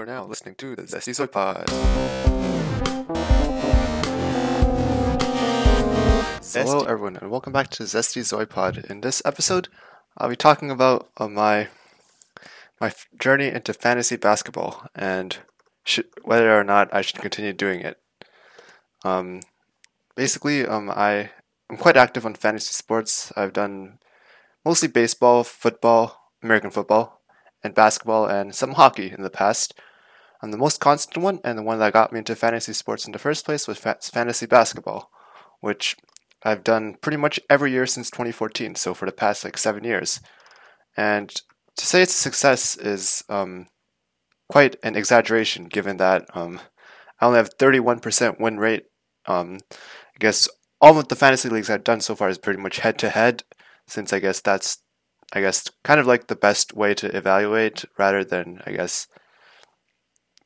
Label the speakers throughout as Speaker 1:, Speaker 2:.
Speaker 1: are now listening to the Zesty Soy Pod. Hello, everyone, and welcome back to Zesty Zoy Pod. In this episode, I'll be talking about uh, my my journey into fantasy basketball and sh- whether or not I should continue doing it. Um, basically, um, I I'm quite active on fantasy sports. I've done mostly baseball, football, American football, and basketball, and some hockey in the past. Um, the most constant one, and the one that got me into fantasy sports in the first place, was fa- fantasy basketball, which I've done pretty much every year since 2014. So for the past like seven years, and to say it's a success is um, quite an exaggeration, given that um, I only have 31% win rate. Um, I guess all of the fantasy leagues I've done so far is pretty much head to head, since I guess that's, I guess, kind of like the best way to evaluate rather than, I guess,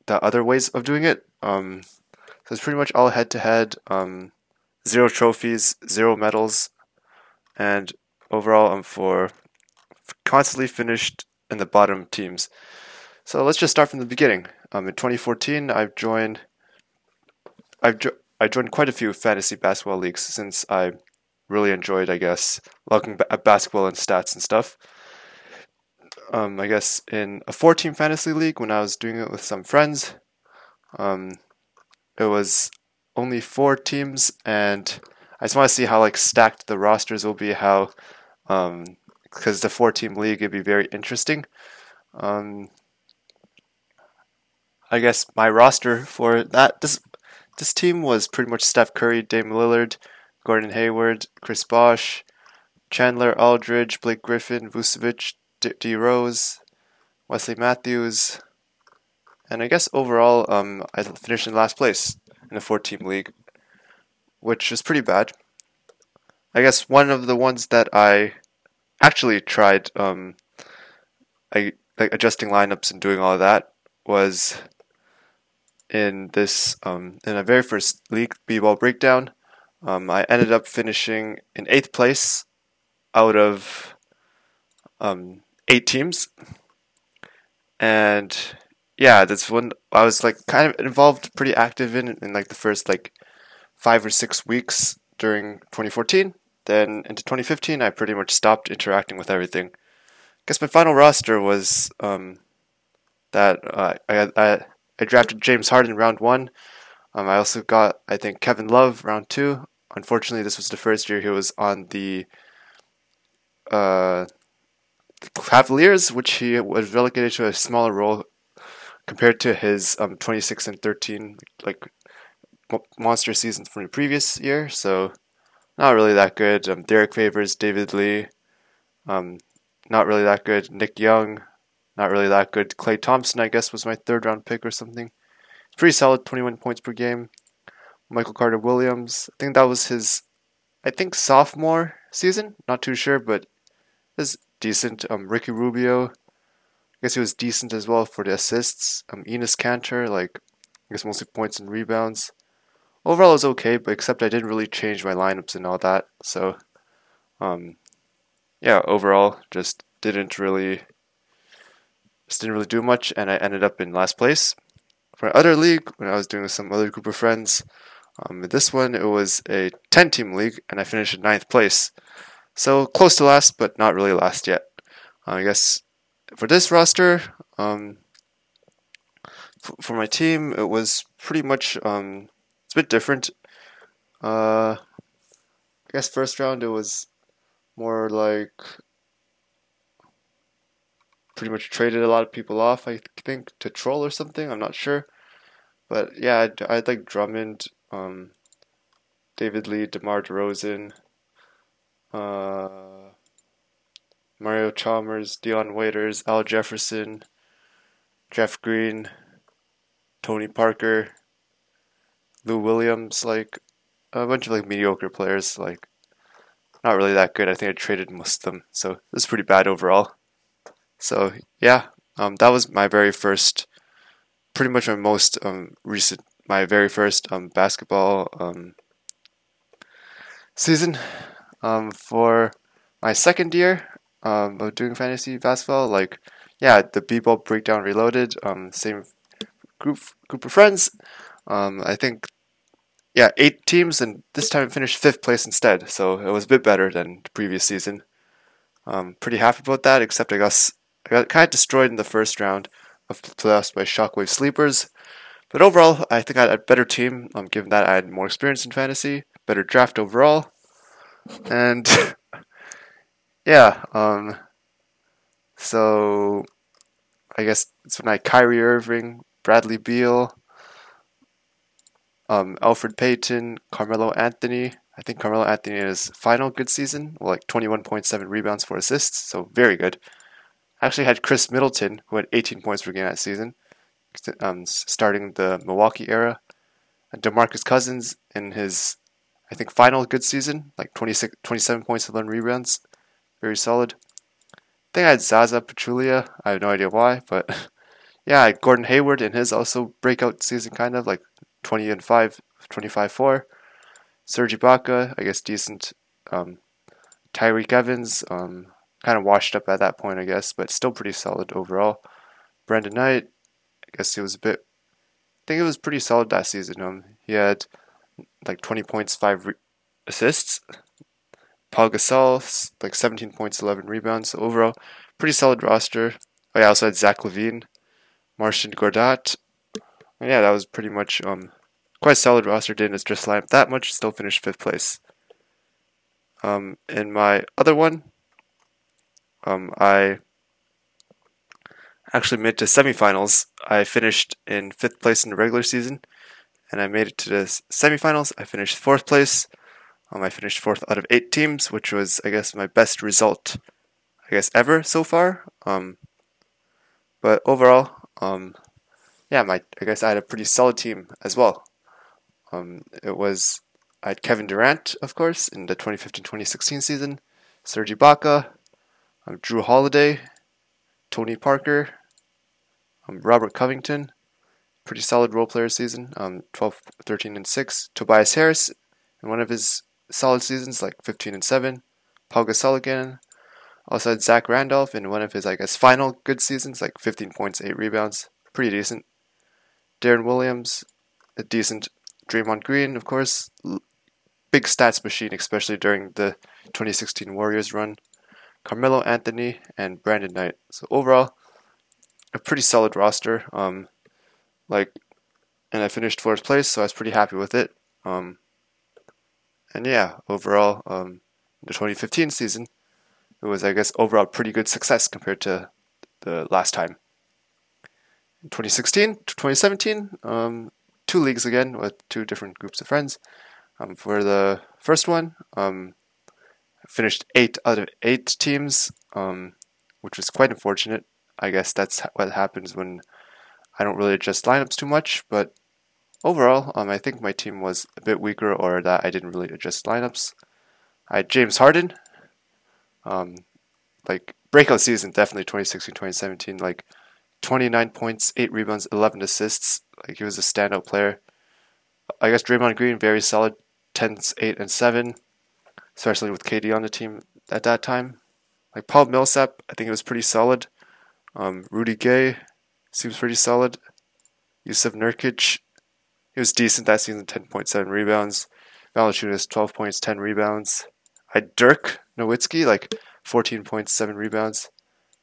Speaker 1: the other ways of doing it. Um, so it's pretty much all head to head, zero trophies, zero medals, and overall I'm for constantly finished in the bottom teams. So let's just start from the beginning. Um, in 2014, I've joined. I've jo- I joined quite a few fantasy basketball leagues since I really enjoyed, I guess, looking at basketball and stats and stuff. Um, I guess in a four-team fantasy league when I was doing it with some friends, um, it was only four teams, and I just want to see how like stacked the rosters will be. How, um, because the four-team league it'd be very interesting. Um, I guess my roster for that this this team was pretty much Steph Curry, Dame Lillard, Gordon Hayward, Chris Bosh, Chandler Aldridge, Blake Griffin, Vucevic, D, Rose, Wesley Matthews, and I guess overall, um, I finished in last place in a four-team league, which is pretty bad. I guess one of the ones that I actually tried, um, I like adjusting lineups and doing all of that was in this um, in a very first league b-ball breakdown. Um, I ended up finishing in eighth place out of um, eight teams, and yeah, that's when I was like kind of involved, pretty active in in like the first like five or six weeks during 2014. Then into 2015, I pretty much stopped interacting with everything. I guess my final roster was um, that uh, I, I I drafted James Harden round one. Um, I also got I think Kevin Love round two. Unfortunately, this was the first year he was on the uh, Cavaliers, which he was relegated to a smaller role compared to his um, 26 and 13 like monster seasons from the previous year. So not really that good. Um, Derrick Favors, David Lee, um, not really that good. Nick Young, not really that good. Klay Thompson, I guess, was my third round pick or something. Pretty solid, 21 points per game. Michael Carter Williams, I think that was his, I think sophomore season. Not too sure, but is decent. Um, Ricky Rubio, I guess he was decent as well for the assists. Um, Enes Kanter, like I guess mostly points and rebounds. Overall, it was okay, but except I didn't really change my lineups and all that. So, um, yeah, overall, just didn't really, just didn't really do much, and I ended up in last place. For other league, when I was doing with some other group of friends, um, this one it was a ten-team league, and I finished in ninth place. So close to last, but not really last yet. I guess for this roster, um, f- for my team, it was pretty much um, it's a bit different. Uh, I guess first round it was more like pretty much traded a lot of people off. I think to troll or something. I'm not sure, but yeah, I'd, I'd like Drummond, um, David Lee, DeMar DeRozan, uh, Mario Chalmers, Dion Waiters, Al Jefferson, Jeff Green, Tony Parker, Lou Williams, like a bunch of like mediocre players, like not really that good. I think I traded most of them, so it was pretty bad overall. So yeah, um, that was my very first, pretty much my most um, recent, my very first um, basketball um, season. Um, for my second year um, of doing fantasy basketball, like yeah, the B-ball breakdown reloaded. Um, same group group of friends. Um, I think, yeah, eight teams, and this time finished fifth place instead. So it was a bit better than the previous season. Um, pretty happy about that. Except I guess I got kind of destroyed in the first round of playoffs by Shockwave Sleepers. But overall, I think I had a better team. Um, given that I had more experience in fantasy, better draft overall, and yeah. Um, so I guess it's when I Kyrie Irving, Bradley Beal, um, Elfrid Payton, Carmelo Anthony. I think Carmelo Anthony in his final good season, well, like 21.7 rebounds, for assists, so very good. I actually had Khris Middleton, who had 18 points per game that season, um, starting the Milwaukee era. And DeMarcus Cousins in his, I think, final good season, like 26, 27 points, 11 rebounds, very solid. I think I had Zaza Pachulia. I have no idea why, but yeah, Gordon Hayward in his also breakout season, kind of like 20 and 5, 25 4. Serge Ibaka, I guess decent. Um, Tyreke Evans, um, kind of washed up at that point, I guess, but still pretty solid overall. Brandon Knight, I guess he was a bit. I think it was pretty solid that season. Um, he had like 20 points, five re- assists. Paul Gasol, like 17 points, 11 rebounds. So overall, pretty solid roster. oh I also had Zach LaVine, Marcin Gortat. And yeah, that was pretty much um quite solid roster. Didn't just line up that much. Still finished fifth place. Um, in my other one, um, I actually made to semifinals. I finished in fifth place in the regular season, and I made it to the semifinals. I finished fourth place. Um, I finished fourth out of eight teams, which was, I guess, my best result, I guess, ever so far. Um, but overall, um, yeah, my I guess I had a pretty solid team as well. Um, it was I had Kevin Durant, of course, in the 2015-2016 season, Serge Ibaka, um, Jrue Holiday, Tony Parker, um, Robert Covington, pretty solid role player season, um, 12, 13, and 6. Tobias Harris in one of his solid seasons, like 15 and 7. Paul Gasol again. Also had Zach Randolph in one of his, I guess, final good seasons, like 15 points, 8 rebounds. Pretty decent. Deron Williams, a decent. Draymond Green, of course, big stats machine, especially during the 2016 Warriors run. Carmelo Anthony, and Brandon Knight. So overall, a pretty solid roster. Um, like, and I finished fourth place, so I was pretty happy with it. Um, and yeah, overall, um, the 2015 season, it was, I guess, overall pretty good success compared to the last time. In 2016 to 2017, um, two leagues again with two different groups of friends. Um, for the first one, um, finished eight out of eight teams, um, which was quite unfortunate. I guess that's what happens when I don't really adjust lineups too much. But overall, um, I think my team was a bit weaker, or that I didn't really adjust lineups. I had James Harden, um, like breakout season, definitely 2016, 2017, like 29 points, 8 rebounds, 11 assists. Like he was a standout player. I guess Draymond Green, very solid, 10, 8, and 7 especially with KD on the team at that time. Like Paul Millsap, I think it was pretty solid. Um, Rudy Gay seems pretty solid. Jusuf Nurkic, he was decent that season, 10.7 rebounds. Valanciunas, 12 points, 10 rebounds. I Dirk Nowitzki, like 14 points, 7 rebounds.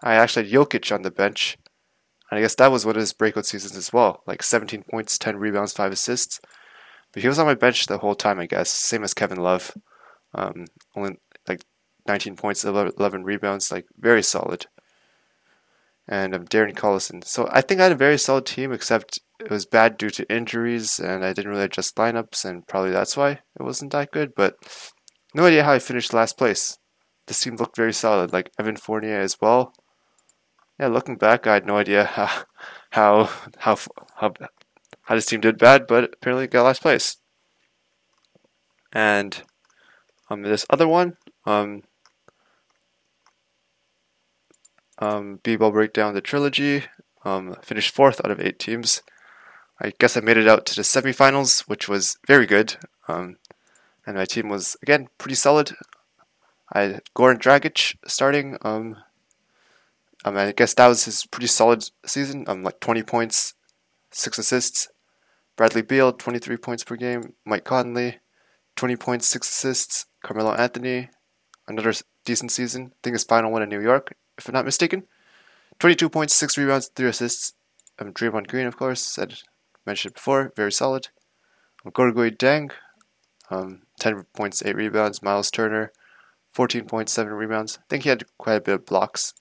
Speaker 1: I actually had Jokic on the bench. And I guess that was one of his breakout seasons as well. Like 17 points, 10 rebounds, 5 assists. But he was on my bench the whole time, I guess. Same as Kevin Love. Um, only like 19 points, 11 rebounds, like very solid. And um, Darren Collison. So I think I had a very solid team, except it was bad due to injuries, and I didn't really adjust lineups, and probably that's why it wasn't that good. But no idea how I finished last place. This team looked very solid, like Evan Fournier as well. Yeah, looking back, I had no idea how how how how, how this team did bad, but apparently got last place. And um, this other one, um, um, B-Ball Breakdown, the trilogy, um, finished fourth out of eight teams. I guess I made it out to the semifinals, which was very good. Um, and my team was, again, pretty solid. I had Goran Dragic starting. Um, um, I guess that was his pretty solid season. Um, like 20 points, 6 assists. Bradley Beal, 23 points per game. Mike Conley, 20 points, 6 assists. Carmelo Anthony, another decent season. I think his final one in New York, if I'm not mistaken. 22 points, 6 rebounds, 3 assists. Um, Draymond Green, of course, said mentioned before, very solid. Um, Gorgui Dieng, um, 10 points, 8 rebounds. Miles Turner, 14 points, 7 rebounds. I think he had quite a bit of blocks.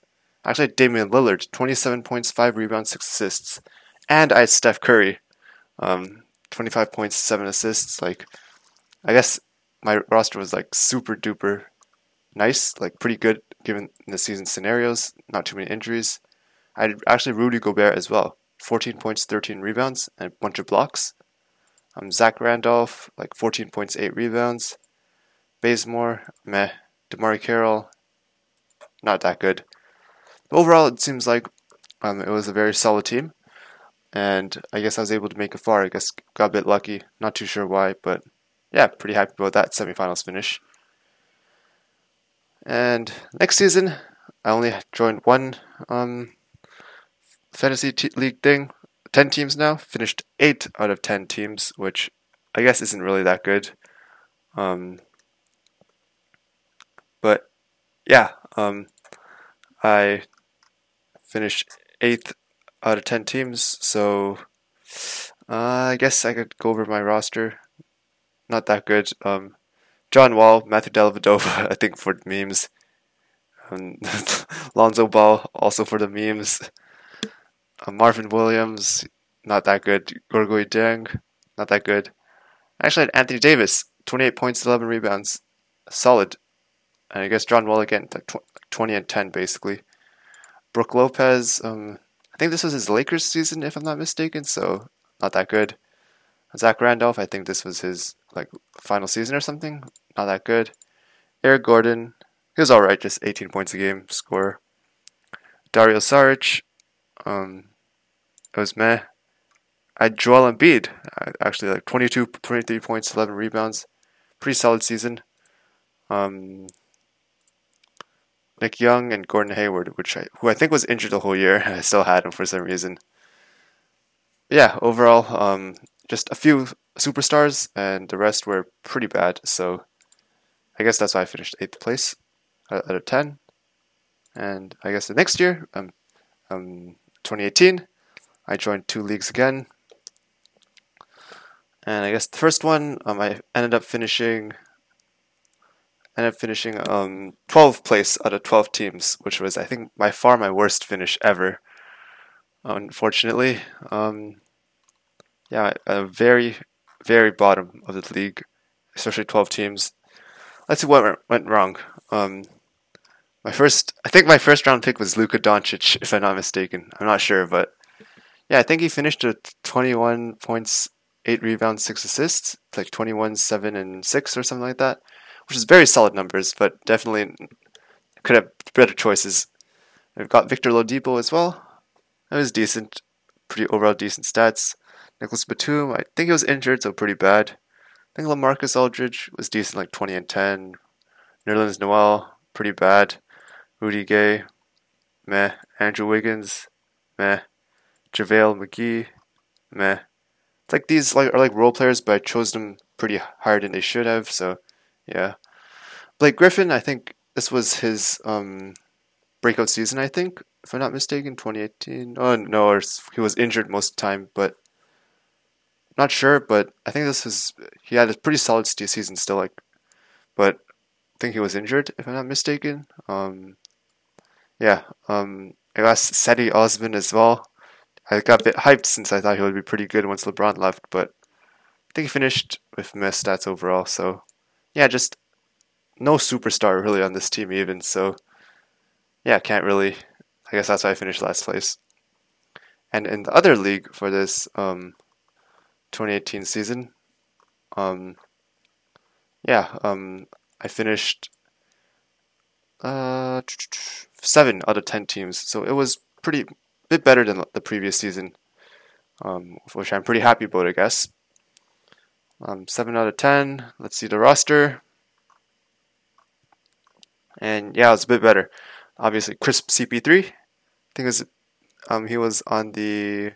Speaker 1: Actually, Damian Lillard, 27 points, 5 rebounds, 6 assists. And I had Steph Curry, um, 25 points, 7 assists. Like, I guess my roster was like super duper nice, like pretty good given the season scenarios, not too many injuries. I actually Rudy Gobert as well, 14 points, 13 rebounds, and a bunch of blocks. Um, Zach Randolph, like 14 points, 8 rebounds. Bazemore, meh. DeMarre Carroll, not that good. But overall, it seems like um, it was a very solid team. And I guess I was able to make it far. I guess got a bit lucky. Not too sure why, but yeah, pretty happy about that semifinals finish. And next season, I only joined one um, fantasy t- league thing. Ten teams now. Finished eight out of ten teams, which I guess isn't really that good. Um, but yeah, um, I finished eighth out of ten teams, so uh, I guess I could go over my roster. Not that good. Um, John Wall, Matthew Dellavedova, I think for memes. Um, Lonzo Ball, also for the memes. Uh, Marvin Williams, not that good. Gorgui Dieng, not that good. Actually, had Anthony Davis, 28 points, 11 rebounds. Solid. And I guess John Wall again, like 20 and 10 basically. Brook Lopez, um, I think this was his Lakers season, if I'm not mistaken, so not that good. Zach Randolph, I think this was his like final season or something. Not that good. Eric Gordon, he was alright, just 18 points a game score. Dario Saric, um, it was meh. I Joel Embiid, actually like 22, 23 points, 11 rebounds. Pretty solid season. Um, Nick Young and Gordon Hayward, which I, who I think was injured the whole year. I still had him for some reason. Yeah, overall, um, just a few superstars, and the rest were pretty bad. So I guess that's why I finished eighth place out of ten. And I guess the next year, um, um, 2018, I joined two leagues again. And I guess the first one, um, I ended up finishing, ended up finishing um 12th place out of 12 teams, which was I think by far my worst finish ever. Unfortunately, um, yeah, a very very bottom of the league, especially 12 teams. Let's see what went wrong. Um, my first, I think my first round pick was Luka Doncic, if I'm not mistaken. I'm not sure, but yeah, I think he finished with 21 points, 8 rebounds, 6 assists, like 21, 7, and 6 or something like that, which is very solid numbers, but definitely could have better choices. I've got Victor Oladipo as well. That was decent, pretty overall decent stats. Nicolas Batum, I think he was injured, so pretty bad. I think LaMarcus Aldridge was decent, like 20 and 10. Nerlens Noel, pretty bad. Rudy Gay, meh. Andrew Wiggins, meh. JaVale McGee, meh. It's like these like are like role players, but I chose them pretty higher than they should have. So, yeah. Blake Griffin, I think this was his um, breakout season. I think, if I'm not mistaken, 2018. Oh no, he was injured most of the time, but not sure, but I think this is he had a pretty solid season still. Like, but I think he was injured if I'm not mistaken. Um, yeah. Um, I got Cedi Osman as well. I got a bit hyped since I thought he would be pretty good once LeBron left, but I think he finished with missed stats overall. So, yeah, just no superstar really on this team even. So, yeah, can't really. I guess that's why I finished last place. And in the other league for this, um, 2018 season. Um, yeah, um, I finished uh, seven out of ten teams, so it was pretty bit better than the previous season, um, which I'm pretty happy about, I guess. Um, seven out of ten. Let's see the roster, and yeah, it was a bit better. Obviously, Crisp CP3. I think was um, he was on the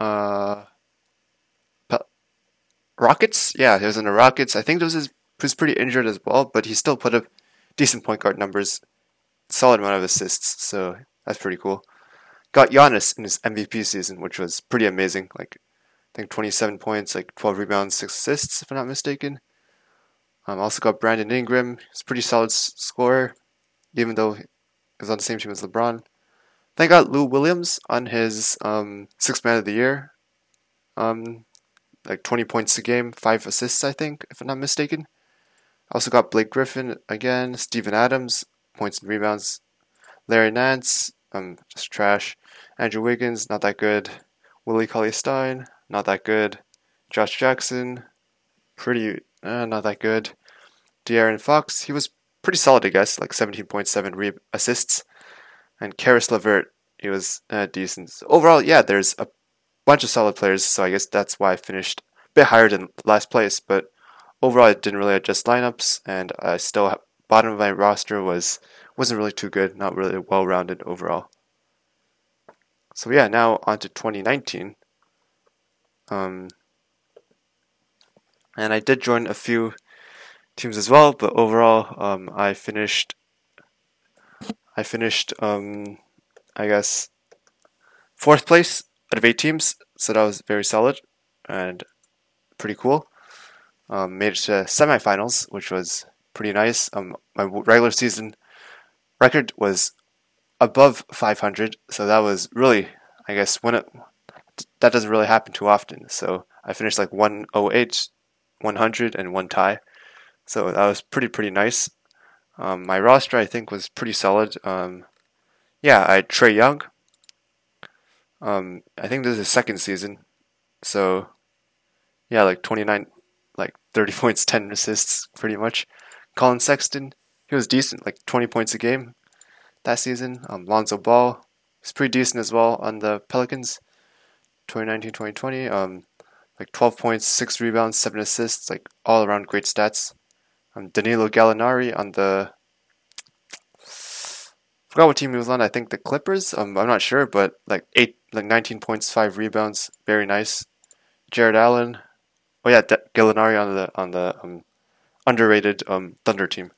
Speaker 1: uh, Rockets. Yeah, he was in the Rockets. I think those is was pretty injured as well, but he still put up decent point guard numbers, solid amount of assists. So that's pretty cool. Got Giannis in his MVP season, which was pretty amazing. Like I think 27 points, like 12 rebounds, six assists, if I'm not mistaken. Um, also got Brandon Ingram. He's a pretty solid s- scorer, even though he was on the same team as LeBron. Then got Lou Williams on his um, sixth man of the year. Um, like 20 points a game, five assists, I think, if I'm not mistaken. Also got Blake Griffin again, Steven Adams, points and rebounds. Larry Nance, um, just trash. Andrew Wiggins, not that good. Willie Cauley Stein, not that good. Josh Jackson, pretty, uh, not that good. De'Aaron Fox, he was pretty solid, I guess, like 17.7 re- assists. And Caris LeVert, he was uh, decent. Overall, yeah, there's a bunch of solid players, so I guess that's why I finished a bit higher than last place. But overall, I didn't really adjust lineups, and I still bottom of my roster was wasn't really too good, not really well rounded overall. So yeah, now on to 2019. Um, and I did join a few teams as well, but overall, um, I finished. I finished, um, I guess, fourth place out of eight teams, so that was very solid and pretty cool. Um, made it to semifinals, which was pretty nice. Um, my regular season record was above 500, so that was really, I guess, when it that doesn't really happen too often. So I finished like 108, 100, and one tie. So that was pretty pretty nice. Um, my roster I think was pretty solid. Um, yeah, I had Trae Young. Um, I think this is second season, so yeah, like 29, like 30 points, 10 assists, pretty much. Collin Sexton, he was decent, like 20 points a game that season. Um, Lonzo Ball, he's pretty decent as well on the Pelicans. 2019-2020, um, like 12 points, six rebounds, seven assists, like all around great stats. Um, Danilo Gallinari on the forgot what team he was on. I think the Clippers. Um, I'm not sure, but like eight, like 19 points, five rebounds, very nice. Jarrett Allen. Oh yeah, De- Gallinari on the on the um, underrated um, Thunder team.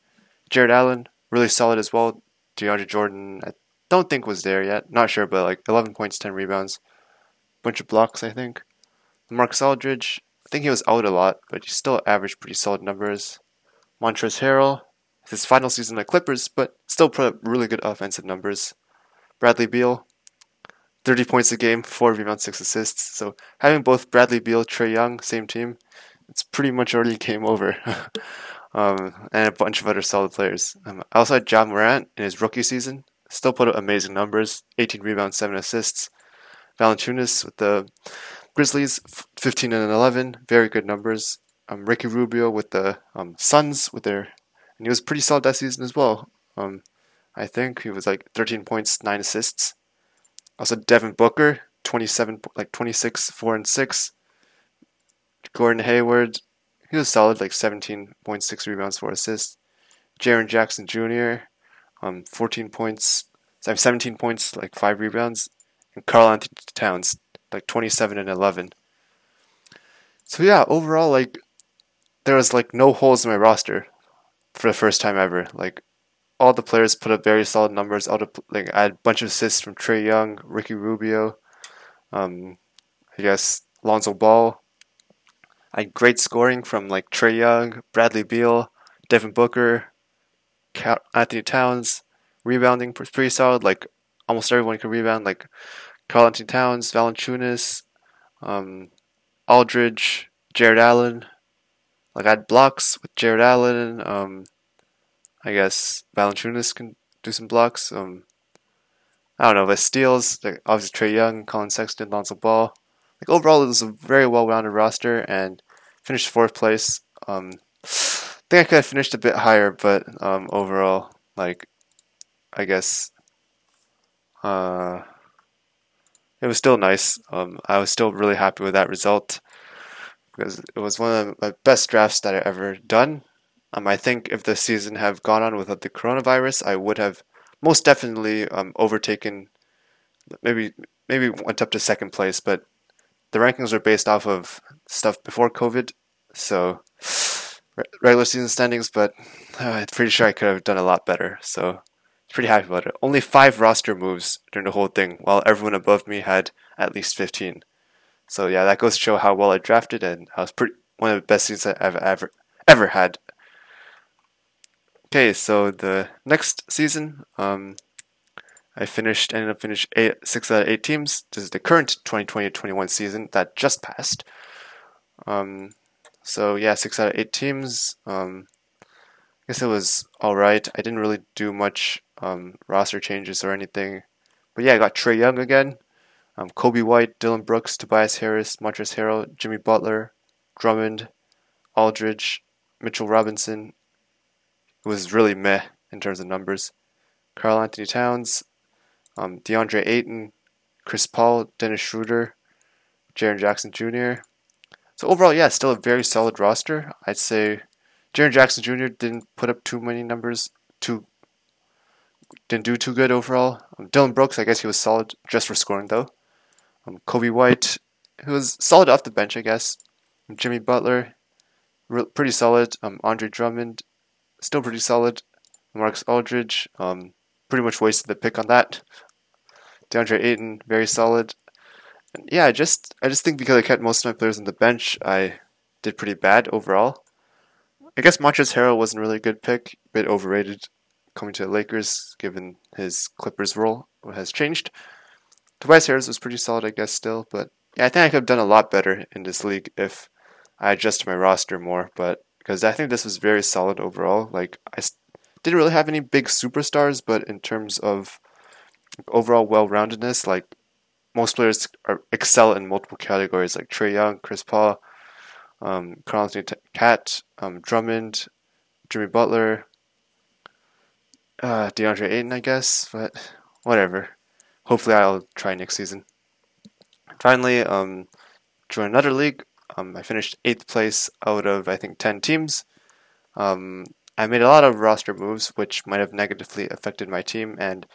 Speaker 1: Jarrett Allen, really solid as well. DeAndre Jordan, I don't think was there yet. Not sure, but like 11 points, 10 rebounds, bunch of blocks, I think. Marcus Aldridge, I think he was out a lot, but he still averaged pretty solid numbers. Montrezl Harrell, his final season at Clippers, but still put up really good offensive numbers. Bradley Beal, 30 points a game, 4 rebounds, 6 assists. So having both Bradley Beal, Trae Young, same team, it's pretty much already game over. um, and a bunch of other solid players. Um, I also had Ja Morant in his rookie season. Still put up amazing numbers 18 rebounds, 7 assists. Valanciunas with the Grizzlies, 15 and 11, very good numbers. Um, Ricky Rubio with the um, Suns with their, and he was pretty solid that season as well. Um, I think he was like 13 points, 9 assists. Also Devin Booker, 27, like 26, 4 and 6. Gordon Hayward, he was solid, like 17.6 rebounds, 4 assists. Jaren Jackson Jr., um, 14 points, 17 points, like 5 rebounds. And Karl-Anthony Towns, like 27 and 11. So yeah, overall, like, there was like no holes in my roster for the first time ever. Like, all the players put up very solid numbers. Like, I had a bunch of assists from Trae Young, Ricky Rubio, um, I guess Lonzo Ball. I had great scoring from like Trae Young, Bradley Beal, Devin Booker, Anthony Towns. Rebounding was pretty solid. Like almost everyone could rebound. Like Karl-Anthony Towns, Valanciunas, um, Aldridge, Jarrett Allen. Like I had blocks with Jarrett Allen. Um, I guess Valanciunas can do some blocks. Um, I don't know, but steals, like obviously Trae Young, Collin Sexton, Lonzo Ball. Like overall, it was a very well-rounded roster and finished fourth place. Um, I think I could have finished a bit higher, but um, overall, like I guess, uh, it was still nice. Um, I was still really happy with that result because it was one of my best drafts that I ever done. Um, I think if the season have gone on without the coronavirus, I would have most definitely um, overtaken, maybe maybe went up to second place, but the rankings are based off of stuff before COVID, so regular season standings. But uh, I'm pretty sure I could have done a lot better. So pretty happy about it. Only five roster moves during the whole thing, while everyone above me had at least 15. So yeah, that goes to show how well I drafted, and I was pretty one of the best seasons I've ever ever had. Okay, so the next season, um, I finished ended up finished eight, six out of eight teams. This is the current 2020-21 season that just passed. Um, so yeah, six out of eight teams. Um, I guess it was all right. I didn't really do much um, roster changes or anything, but yeah, I got Trae Young again, um, Coby White, Dillon Brooks, Tobias Harris, Montrezl Harrell, Jimmy Butler, Drummond, Aldridge, Mitchell Robinson. Was really meh in terms of numbers. Karl-Anthony Towns, um, DeAndre Ayton, Chris Paul, Dennis Schroeder, Jaren Jackson Jr. So overall, yeah, still a very solid roster. I'd say Jaren Jackson Jr. didn't put up too many numbers, too didn't do too good overall. Um, Dillon Brooks, I guess he was solid just for scoring though. Um, Coby White, who was solid off the bench, I guess. Jimmy Butler, re- pretty solid. Um, Andre Drummond, still pretty solid. Marcus Aldridge, um, pretty much wasted the pick on that. DeAndre Ayton, very solid. And yeah, I just I just think because I kept most of my players on the bench, I did pretty bad overall. I guess Montrezl Harrell wasn't really a good pick, a bit overrated coming to the Lakers, given his Clippers role has changed. Tobias Harris was pretty solid, I guess, still, but yeah, I think I could have done a lot better in this league if I adjusted my roster more. But because I think this was very solid overall. Like I didn't really have any big superstars, but in terms of overall well-roundedness, like most players are, excel in multiple categories, like Trae Young, Chris Paul, um, Karl-Anthony Cat, um, Drummond, Jimmy Butler, uh, DeAndre Ayton, I guess, but whatever. Hopefully, I'll try next season. Finally, um, join another league. Um, I finished eighth place out of I think ten teams. Um, I made a lot of roster moves, which might have negatively affected my team, and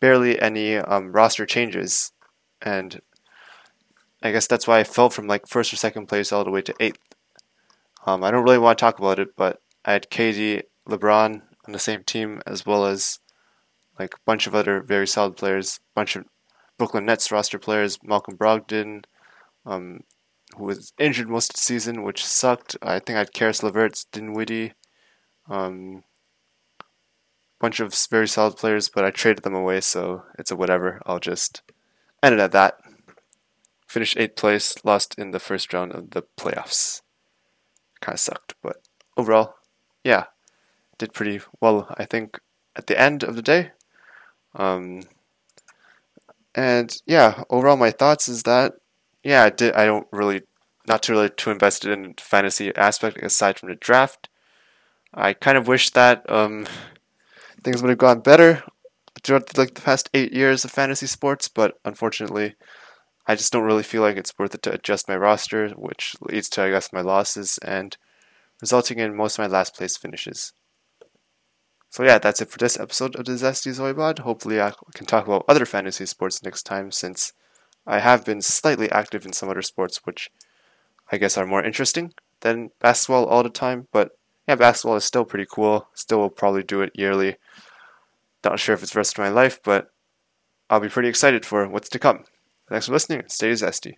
Speaker 1: barely any um, roster changes. And I guess that's why I fell from like first or second place all the way to eighth. Um, I don't really want to talk about it, but I had KD, LeBron, on the same team, as well as like a bunch of other very solid players, bunch of Brooklyn Nets roster players, Malcolm Brogdon, um, who was injured most of the season, which sucked. I think I had Caris LeVert, Dinwiddie, um, bunch of very solid players, but I traded them away, so it's a whatever. I'll just end it at that. Finished eighth place, lost in the first round of the playoffs. Kind of sucked, but overall, yeah, did pretty well, I think, at the end of the day. Um, and yeah, overall, my thoughts is that yeah, I did. I don't really not too really too invested in fantasy aspect aside from the draft. I kind of wish that um, things would have gone better throughout like the past eight years of fantasy sports, but unfortunately, I just don't really feel like it's worth it to adjust my roster, which leads to I guess my losses and resulting in most of my last place finishes. So yeah, that's it for this episode of the Zesty Zoibod. Hopefully I can talk about other fantasy sports next time since I have been slightly active in some other sports which I guess are more interesting than basketball all the time, but yeah, basketball is still pretty cool. Still will probably do it yearly. Not sure if it's the rest of my life, but I'll be pretty excited for what's to come. Thanks for listening. Stay zesty.